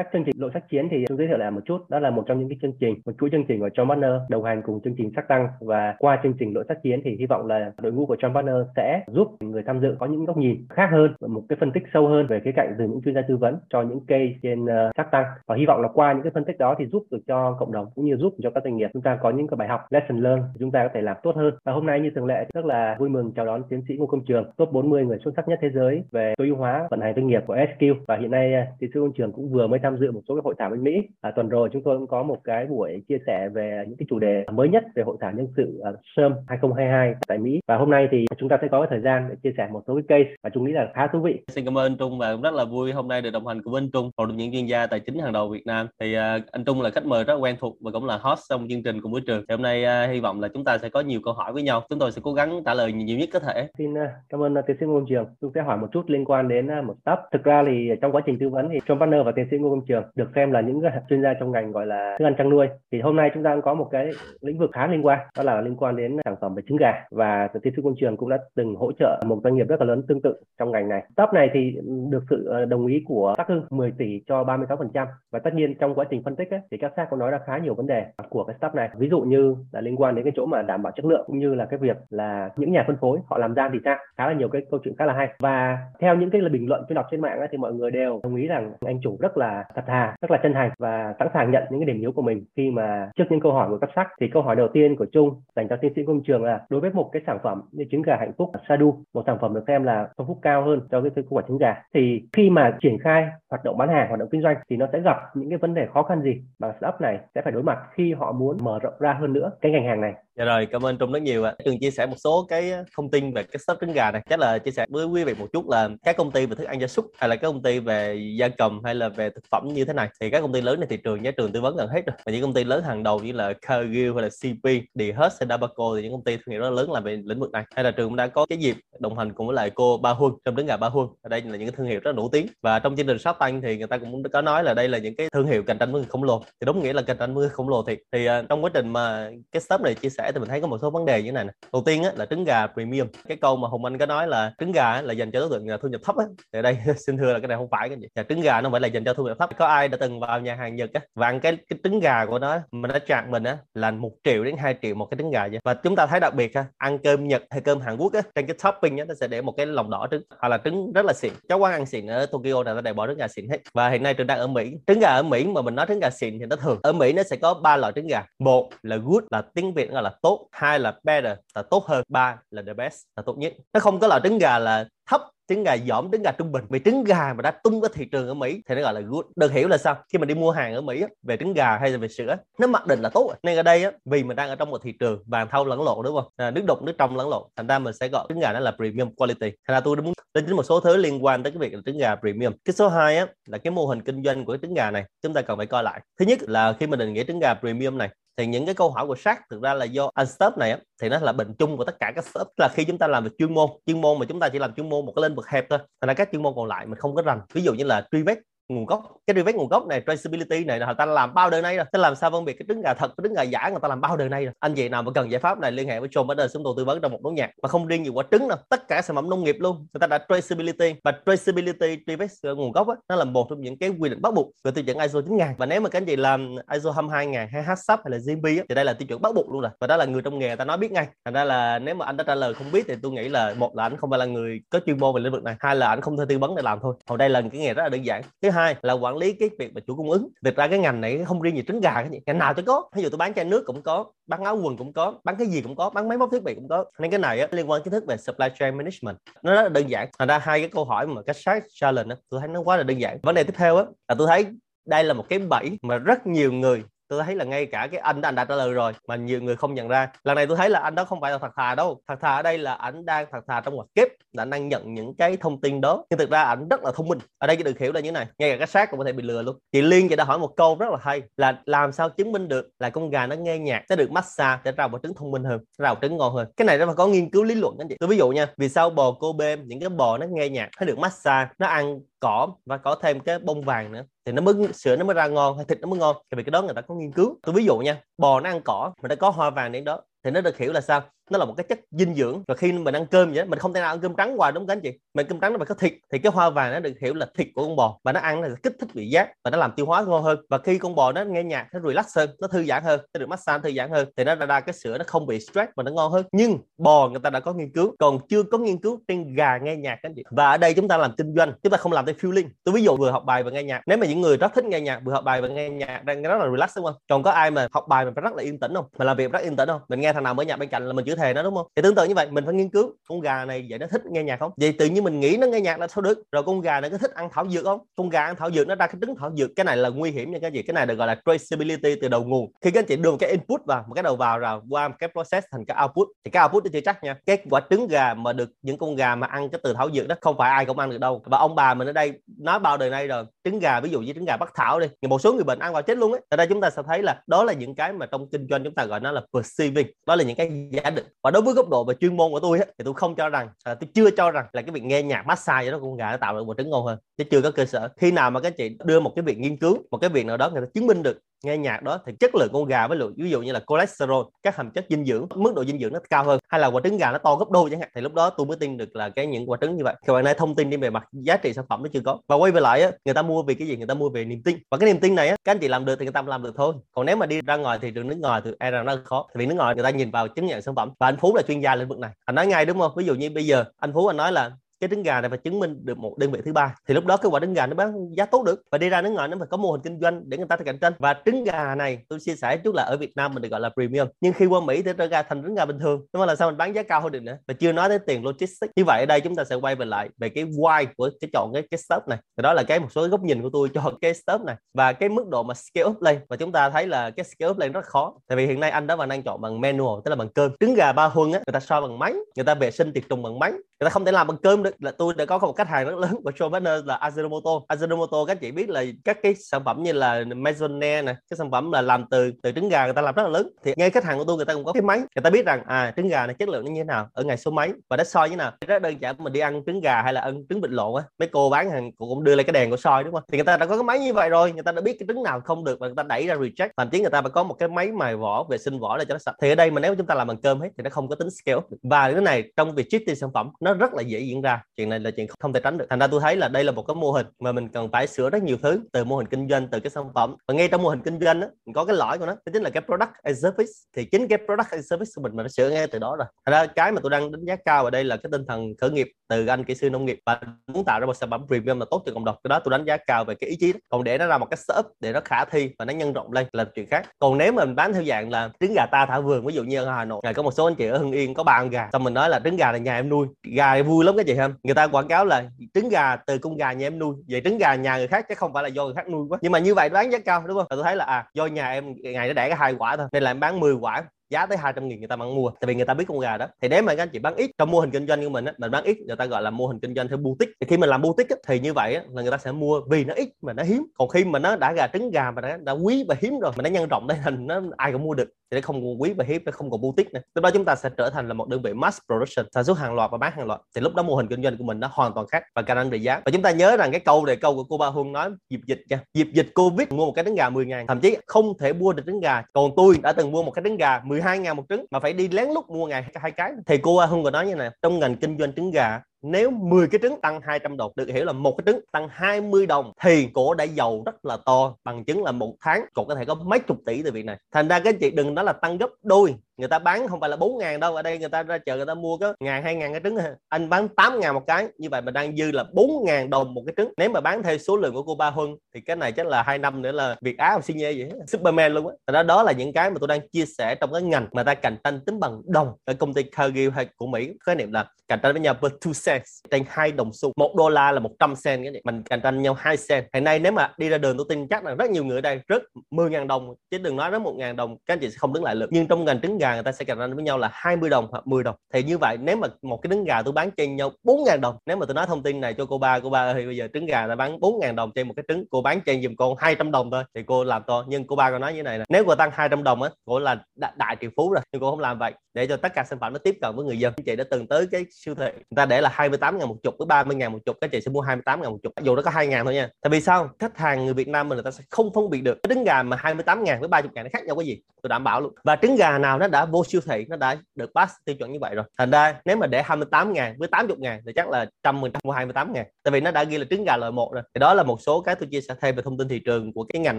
các chương trình nội sắc chiến thì tôi giới thiệu lại một chút. Đó là một trong những cái chương trình một chuỗi chương trình của John Partner đồng hành cùng chương trình sắc tăng. Và qua chương trình nội sắc chiến thì hy vọng là đội ngũ của John Partner sẽ giúp người tham dự có những góc nhìn khác hơn và một cái phân tích sâu hơn về cái cạnh từ những chuyên gia tư vấn cho những case trên uh, sắc tăng. Và hy vọng là qua những cái phân tích đó thì giúp được cho cộng đồng cũng như giúp cho các doanh nghiệp chúng ta có những cái bài học lesson learn chúng ta có thể làm tốt hơn. Và hôm nay như thường lệ rất là vui mừng chào đón tiến sĩ Ngô Công Trường top 40 người xuất sắc nhất thế giới về tối ưu hóa vận hành doanh nghiệp của SQ và hiện nay uh, tiến sĩ Công Trường cũng vừa mới tham dự một số cái hội thảo bên Mỹ à, tuần rồi chúng tôi cũng có một cái buổi chia sẻ về những cái chủ đề mới nhất về hội thảo nhân sự uh, SERM 2022 tại Mỹ và hôm nay thì chúng ta sẽ có cái thời gian để chia sẻ một số cái case và chúng nghĩ là khá thú vị. Xin cảm ơn anh Trung và cũng rất là vui hôm nay được đồng hành cùng anh Trung, một trong những chuyên gia tài chính hàng đầu Việt Nam. Thì uh, anh Trung là khách mời rất quen thuộc và cũng là host trong chương trình cùng với trường. Thì hôm nay uh, hy vọng là chúng ta sẽ có nhiều câu hỏi với nhau. Chúng tôi sẽ cố gắng trả lời nhiều nhất có thể. Xin uh, cảm ơn uh, tiến sĩ Ngô Trường. Tôi sẽ hỏi một chút liên quan đến uh, một step. Thực ra thì trong quá trình tư vấn thì John Partner và tiến sĩ Ngô Công Trường được xem là những chuyên gia trong ngành gọi là thức ăn chăn nuôi. Thì hôm nay chúng ta cũng có một cái lĩnh vực khá liên quan, đó là liên quan đến sản phẩm về trứng gà và tiến sĩ Công Trường cũng đã từng hỗ trợ một doanh nghiệp rất là lớn tương tự trong ngành này. top này thì được sự ờ, đồng ý của các Hưng 10 tỷ cho 36% và tất nhiên trong quá trình phân tích ấy, thì các xác có nói ra khá nhiều vấn đề của cái top này. Ví dụ như là liên quan đến cái chỗ mà đảm bảo chất lượng cũng như là cái việc là những nhà phân phối họ làm ra thì sao khá là nhiều cái câu chuyện khá là hay và theo những cái là bình luận tôi đọc trên mạng ấy, thì mọi người đều đồng ý rằng anh chủ rất là thật thà rất là chân thành và sẵn sàng nhận những cái điểm yếu của mình. Khi mà trước những câu hỏi của cấp sắc thì câu hỏi đầu tiên của Trung dành cho tiến sĩ công trường là đối với một cái sản phẩm như trứng gà hạnh phúc Sadu, một sản phẩm được xem là phân phúc cao hơn cho cái quả trứng gà, thì khi mà triển khai hoạt động bán hàng, hoạt động kinh doanh thì nó sẽ gặp những cái vấn đề khó khăn gì mà startup này sẽ phải đối mặt khi họ muốn mở rộng ra hơn nữa cái ngành hàng này. Dạ rồi, cảm ơn Trung rất nhiều ạ. Trường chia sẻ một số cái ờ, thông tin về cái shop trứng gà này. Chắc là chia sẻ với quý vị một chút là các công ty về thức ăn gia súc hay là các công ty về gia cầm hay là về thực phẩm như thế này thì các công ty lớn này thị trường giá trường tư vấn gần hết rồi. Và những công ty lớn hàng đầu như là Cargill hay là CP, Dehus hay Dabaco thì những công ty thương hiệu rất lớn làm về lĩnh vực này. Hay là trường cũng đã có cái dịp đồng hành cùng với lại cô Ba Huân trong trứng gà Ba Huân. Ở đây là những cái thương hiệu rất nổi tiếng và trong chương trình shop tăng thì người ta cũng có nói là đây là những cái thương hiệu cạnh tranh với người khổng lồ. Thì đúng nghĩa là cạnh tranh với người khổng lồ thiệt. Thì uh, trong quá trình mà cái shop này chia sẻ thì mình thấy có một số vấn đề như thế này nè. Đầu tiên á, là trứng gà premium. Cái câu mà hùng anh có nói là trứng gà là dành cho đối tượng à, thu nhập thấp á. Thì ở đây xin thưa là cái này không phải cái gì. Dạ, trứng gà nó phải là dành cho thu nhập thấp. Có ai đã từng vào nhà hàng nhật á và ăn cái cái trứng gà của nó mình đã chặt mình á là một triệu đến 2 triệu một cái trứng gà vậy? Và chúng ta thấy đặc biệt ha ăn cơm nhật hay cơm hàn quốc á trên cái topping á nó sẽ để một cái lòng đỏ trứng hoặc là trứng rất là xịn. Cháu quán ăn xịn ở tokyo là nó đều bỏ trứng gà xịn hết. Và hiện nay trường đang ở mỹ. Trứng gà ở mỹ mà mình nói trứng gà xịn thì nó thường ở mỹ nó sẽ có ba loại trứng gà. Một là good là tiếng việt gọi là tốt hai là better là tốt hơn ba là the best là tốt nhất. Nó không có là trứng gà là thấp trứng gà giỏm trứng gà trung bình. Vì trứng gà mà đã tung cái thị trường ở Mỹ thì nó gọi là good. Được hiểu là sao? Khi mình đi mua hàng ở Mỹ á, về trứng gà hay là về sữa nó mặc định là tốt rồi. Nên ở đây á, vì mình đang ở trong một thị trường vàng thau lẫn lộn đúng không? À, nước đục nước trong lẫn lộn. Thành ra mình sẽ gọi trứng gà nó là premium quality. Thành ra tôi muốn đến chính một số thứ liên quan tới cái việc là trứng gà premium. Cái số 2 á là cái mô hình kinh doanh của cái trứng gà này chúng ta cần phải coi lại. Thứ nhất là khi mình định nghĩa trứng gà premium này thì những cái câu hỏi của Shark thực ra là do Unstop này á, thì nó là bệnh chung của tất cả các startup là khi chúng ta làm về chuyên môn chuyên môn mà chúng ta chỉ làm chuyên môn một cái lĩnh vực hẹp thôi thành ra các chuyên môn còn lại mình không có rành. Ví dụ như là truy vết nguồn gốc cái truy vết nguồn gốc này traceability này là người ta làm bao đời nay rồi. Thế làm sao phân biệt cái trứng gà thật với trứng gà giả người ta làm bao đời nay rồi. Anh chị nào mà cần giải pháp này liên hệ với John Bader chúng tôi tư vấn trong một đống nhạc. Mà không riêng gì quả trứng đâu tất cả sản phẩm nông nghiệp luôn. Người ta đã traceability. Và traceability truy vết ờ, nguồn gốc á, nó là một trong những cái quy định bắt buộc về tiêu chuẩn ISO 9000 và nếu mà các anh chị làm ISO 22000 hay HACCP hay là GMP á, thì đây là tiêu chuẩn bắt buộc luôn rồi. Và đó là người trong nghề người ta nói biết ngay. Thành ra là nếu mà anh đã trả lời không biết thì tôi nghĩ là một là anh không phải là người có chuyên môn về lĩnh vực này hai là anh không thể tư vấn để làm thôi. Còn đây là cái nghề rất là đơn giản. Thứ hai hai là quản lý cái việc mà chuỗi cung ứng. Thực ra cái ngành này không riêng gì trứng gà cái gì ngành nào tôi có. Ví dụ tôi bán chai nước cũng có bán áo quần cũng có bán cái gì cũng có bán máy móc thiết bị cũng có. Nên cái này á, liên quan kiến thức về supply chain management. Nó rất là đơn giản. Thành ra hai cái câu hỏi mà cách sát challenge á, tôi thấy nó quá là đơn giản. Vấn đề tiếp theo á là tôi thấy đây là một cái bẫy mà rất nhiều người tôi thấy là ngay cả cái anh anh đã trả lời rồi, mà nhiều người không nhận ra. Lần này tôi thấy là anh đó không phải là thật thà đâu. Thật thà ở đây là ảnh đang thật thà trong hoạt kép, là anh đang nhận những cái thông tin đó. Nhưng thực ra ảnh rất là thông minh. Ở đây được hiểu là như này, ngay cả cái xác cũng có thể bị lừa luôn. Chị liên chị đã hỏi một câu rất là hay, là làm sao chứng minh được là con gà nó nghe nhạc sẽ được massage để ra một trứng thông minh hơn, ra một trứng ngon hơn? Cái này nó phải có nghiên cứu lý luận anh chị. Tôi ví dụ nha, vì sao bò cô bêm những cái bò nó nghe nhạc nó được massage, nó ăn cỏ và có thêm cái bông vàng nữa? Thì nó mới sữa nó mới ra ngon hay thịt nó mới ngon. Thì vì cái đó người ta có nghiên cứu. Tôi ví dụ nha, bò nó ăn cỏ mà nó có hoa vàng đến đó, thì nó được hiểu là sao? Nó là một cái chất dinh dưỡng. Và khi mình ăn cơm vậy mình không thể nào ăn cơm trắng hoài đúng không anh chị? Mình cơm trắng nó phải có thịt thì cái hoa vàng nó được hiểu là thịt của con bò và nó ăn là kích thích vị giác và nó làm tiêu hóa ngon hơn. Và khi con bò nó nghe nhạc nó relax hơn nó thư giãn hơn nó được massage thư giãn hơn thì nó ra, ra cái sữa nó không bị stress và nó ngon hơn. Nhưng bò người ta đã có nghiên cứu còn chưa có nghiên cứu trên gà nghe nhạc anh chị. Và ở đây chúng ta làm kinh doanh chúng ta không làm theo feeling. Tôi ví dụ vừa học bài và nghe nhạc nếu mà những người rất thích nghe nhạc vừa học bài và nghe nhạc đang rất là relax đúng không? Còn có ai mà học bài mà phải rất là yên tĩnh không? Mà làm việc rất yên tĩnh không? Mình nghe thằng nào mới nhạc bên cạnh là mình chữa thề nó đúng không? Thì tương tự như vậy, mình phải nghiên cứu con gà này vậy nó thích nghe nhạc không? Vậy tự nhiên mình nghĩ nó nghe nhạc là sao được? Rồi con gà này có thích ăn thảo dược không? Con gà ăn thảo dược nó ra cái trứng thảo dược, cái này là nguy hiểm nha các chị, cái này được gọi là traceability từ đầu nguồn. Khi các anh chị đưa một cái input vào, một cái đầu vào rồi qua một cái process thành cái output, thì cái output nó chưa chắc nha. Cái quả trứng gà mà được, những con gà mà ăn cái từ thảo dược đó, không phải ai cũng ăn được đâu. Và ông bà mình ở đây nói bao đời nay rồi, trứng gà, ví dụ như trứng gà bắc thảo đi một số người bệnh ăn vào chết luôn ấy. Ở đây chúng ta sẽ thấy là đó là những cái mà trong kinh doanh chúng ta gọi nó là perceiving, đó là những cái giả định và đối với góc độ về chuyên môn của tôi ấy, thì tôi không cho rằng à, tôi chưa cho rằng là cái việc nghe nhạc massage cho nó con gà nó tạo được một trứng ngon hơn. Chứ chưa có cơ sở. Khi nào mà các chị đưa một cái việc nghiên cứu một cái việc nào đó người ta chứng minh được nghe nhạc đó thì chất lượng con gà với lượng, ví dụ như là cholesterol, các hàm chất dinh dưỡng, mức độ dinh dưỡng nó cao hơn. Hay là quả trứng gà nó to gấp đôi chẳng hạn, thì lúc đó tôi mới tin được là cái những quả trứng như vậy. Các bạn nay thông tin đi về mặt giá trị sản phẩm nó chưa có. Và quay về lại á, người ta mua vì cái gì? Người ta mua về niềm tin. Và cái niềm tin này á, các anh chị làm được thì người ta làm được thôi. Còn nếu mà đi ra ngoài thị trường nước ngoài thì e rằng nó khó. Vì nước ngoài người ta nhìn vào chứng nhận sản phẩm. Và anh phú là chuyên gia lĩnh vực này. Anh nói ngay đúng không? Ví dụ như bây giờ, anh phú anh nói là cái trứng gà này phải chứng minh được một đơn vị thứ ba. Thì lúc đó cái quả trứng gà nó bán giá tốt được và đi ra nước ngoài nó phải có mô hình kinh doanh để người ta cạnh tranh. Và trứng gà này tôi chia sẻ chút là ở Việt Nam mình được gọi là premium. Nhưng khi qua Mỹ thì trứng gà thành trứng gà bình thường. Nhưng mà là sao mình bán giá cao hơn được nữa? Và chưa nói tới tiền logistics. Như vậy ở đây chúng ta sẽ quay về lại về cái why của cái chọn cái cái stop này. Thì đó là cái một số góc nhìn của tôi cho cái stop này. Và cái mức độ mà scale up lên. Và chúng ta thấy là cái scale up lên rất khó. Tại vì hiện nay anh đó và đang chọn bằng manual, tức là bằng cơm. Trứng gà ba huân á, người ta so bằng máy, người ta vệ sinh tiệt trùng bằng máy người ta không thể làm bằng cơm được. Là tôi đã có một khách hàng rất lớn của show partner là Ajinomoto. Ajinomoto các chị biết là các cái sản phẩm như là Maisonne này, cái sản phẩm là làm từ từ trứng gà người ta làm rất là lớn. Thì ngay khách hàng của tôi, người ta cũng có cái máy. Người ta biết rằng à trứng gà này chất lượng nó như thế nào, ở ngày số mấy, và đã soi như thế nào. Rất đơn giản mình đi ăn trứng gà hay là ăn trứng vịt lộn á, mấy cô bán hàng cũng đưa lên cái đèn của soi, đúng không? Thì người ta đã có cái máy như vậy rồi, người ta đã biết cái trứng nào không được và người ta đẩy ra reject thậm chí người ta phải có một cái máy mài vỏ, vệ sinh vỏ để cho nó sạch. Thì ở đây mà nếu chúng ta làm bằng cơm hết thì nó không có tính scale. Và cái này trong việc shifting sản phẩm, nó rất là dễ diễn ra. Chuyện này là chuyện không thể tránh được. Thành ra tôi thấy là đây là một cái mô hình mà mình cần phải sửa rất nhiều thứ từ mô hình kinh doanh từ cái sản phẩm. Và ngay trong mô hình kinh doanh đó, mình có cái lõi của nó đó chính là cái product and service. Thì chính cái product and service của mình mà nó sửa ngay từ đó rồi. Thành ra cái mà tôi đang đánh giá cao ở đây là cái tinh thần khởi nghiệp từ anh kỹ sư nông nghiệp và muốn tạo ra một sản phẩm premium là tốt cho cộng đồng. Cái đó tôi đánh giá cao về cái ý chí đó. còn để nó ra một cái setup để nó khả thi và nó nhân rộng lên là chuyện khác. Còn nếu mà mình bán theo dạng là trứng gà ta thả vườn ví dụ như ở Hà Nội có một số anh chị ở Hưng Yên có ba con gà xong mình nói là trứng gà là nhà em nuôi gà gà vui lắm các chị em người ta quảng cáo là trứng gà từ con gà nhà em nuôi. Vậy trứng gà nhà người khác chứ không phải là do người khác nuôi quá. Nhưng mà như vậy bán giá cao đúng không? Là tôi thấy là à do nhà em ngày nó đẻ cái hai quả thôi nên là em bán 10 quả giá tới 200 nghìn người ta bán mua. Tại vì người ta biết con gà đó. Thì nếu mà các anh chị bán ít trong mô hình kinh doanh của mình á, mình bán ít người ta gọi là mô hình kinh doanh theo boutique. Thì khi mình làm boutique á, thì như vậy á, là người ta sẽ mua vì nó ít mà nó hiếm. Còn khi mà nó đã gà trứng gà mà đã, đã quý và hiếm rồi mà nó nhân rộng đây thành nó ai cũng mua được thì nó không còn quý và hiếm nó không còn boutique nữa. Lúc đó chúng ta sẽ trở thành là một đơn vị mass production, sản xuất hàng loạt và bán hàng loạt. Thì lúc đó mô hình kinh doanh của mình nó hoàn toàn khác và khả năng về giá. Và chúng ta nhớ rằng cái câu này câu của cô ba hương nói, dịp dịch nha, dịp dịch covid, mua một cái trứng gà 10 ngàn, thậm chí không thể mua được trứng gà. Còn tôi đã từng mua một cái trứng gà 12 ngàn một trứng mà phải đi lén lút mua ngày hai cái. Thì cô ba hương còn nói như này, trong ngành kinh doanh trứng gà nếu 10 cái trứng tăng 200 đồng được hiểu là một cái trứng tăng 20 đồng thì cổ đã giàu rất là to, bằng chứng là một tháng cổ có thể có mấy chục tỷ từ việc này. Thành ra các chị đừng nói là tăng gấp đôi người ta bán không phải là 4 ngàn đâu, ở đây người ta ra chợ người ta mua có ngàn, hai ngàn cái trứng anh bán 8 ngàn một cái, như vậy mình đang dư là 4 ngàn đồng một cái trứng. Nếu mà bán theo số lượng của cô Ba Huân, thì cái này chắc là hai năm nữa là Việt Á học sinh vậy. Superman luôn á. Đó đó là những cái mà tôi đang chia sẻ trong cái ngành mà ta cạnh tranh tính bằng đồng ở công ty Cargill hay của Mỹ. Khái niệm là cạnh tranh với nhau per two cents, trên hai đồng xu. Một đô la là 100 cent cái này. Mình cạnh tranh nhau hai cent. Hiện nay nếu mà đi ra đường tôi tin chắc là rất nhiều người ở đây rất 10 ngàn đồng, chứ đừng nói đến một ngàn đồng, các anh chị sẽ không đứng lại được. Nhưng trong ngành trứng gà người ta sẽ cạnh tranh với nhau là 20 đồng hoặc 10 đồng. Thì như vậy nếu mà một cái trứng gà tôi bán trên nhau 4.000 đồng nếu mà tôi nói thông tin này cho cô ba cô ba ơi bây giờ trứng gà ta bán 4.000 đồng trên một cái trứng cô bán trên giùm con 200 đồng thôi thì cô làm to. Nhưng cô ba còn nói như này nè nếu cô tăng 200 đồng á cô là đại, đại triệu phú rồi nhưng cô không làm vậy. Để cho tất cả sản phẩm nó tiếp cận với người dân chị đã từng tới cái siêu thị người ta để là 28 ngàn một chục với 30 ngàn một chục các chị sẽ mua 28 ngàn một chục dù nó có 2 ngàn thôi nha. Tại vì sao? Khách hàng người Việt Nam mình người ta sẽ không phân biệt được cái trứng gà mà 28 ngàn với 30 ngàn nó khác nhau cái gì tôi đảm bảo luôn. Và trứng gà nào nó đã đã vô siêu thị nó đã được pass tiêu chuẩn như vậy rồi. Thành ra nếu mà để 28 ngàn với 80 ngàn thì chắc là trăm mình mua 28 ngàn. Tại vì nó đã ghi là trứng gà loại một rồi. Thì đó là một số cái tôi chia sẻ thêm về thông tin thị trường của cái ngành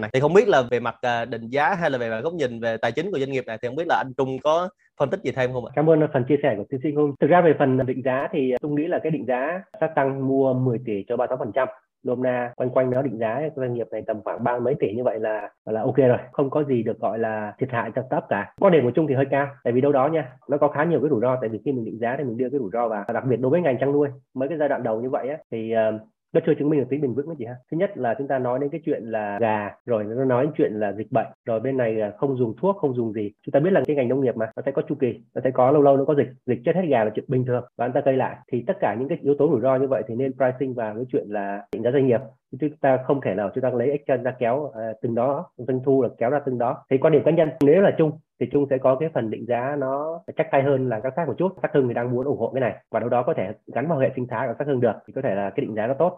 này. Thì không biết là về mặt à, định giá hay là về mặt góc nhìn về tài chính của doanh nghiệp này thì không biết là anh Trung có phân tích gì thêm không ạ? Cảm ơn phần chia sẻ của tiến sĩ Hùng. Thực ra về phần định giá thì tôi nghĩ là cái định giá sẽ tăng mua 10 tỷ cho 36% nôm na quanh quanh nó định giá doanh nghiệp này tầm khoảng ba mấy tỷ như vậy là là ok rồi. Không có gì được gọi là thiệt hại cho startup cả. Quan điểm của chung thì hơi cao tại vì đâu đó nha nó có khá nhiều cái rủi ro tại vì khi mình định giá thì mình đưa cái rủi ro vào. Đặc biệt đối với ngành chăn nuôi mấy cái giai đoạn đầu như vậy á, thì uh, đất chưa chứng minh được tính bền vững đó chị ha. Thứ nhất là chúng ta nói đến cái chuyện là gà rồi nó nói đến chuyện là dịch bệnh rồi bên này không dùng thuốc không dùng gì. Chúng ta biết là cái ngành nông nghiệp mà nó sẽ có chu kỳ nó sẽ có lâu lâu nó có dịch dịch chết hết gà là chuyện bình thường. Và chúng ta cây lại thì tất cả những cái yếu tố rủi ro như vậy thì nên pricing vào cái chuyện là định giá doanh nghiệp. Chúng ta không thể nào chúng ta lấy Excel ra kéo uh, từng đó doanh thu là kéo ra từng đó. Thì quan điểm cá nhân nếu là chung thì chung sẽ có cái phần định giá nó chắc tay hơn là các khác một chút. Sắc hưng thì đang muốn ủng hộ cái này và đâu đó có thể gắn vào hệ sinh thái của sắc hưng được thì có thể là cái định giá nó tốt.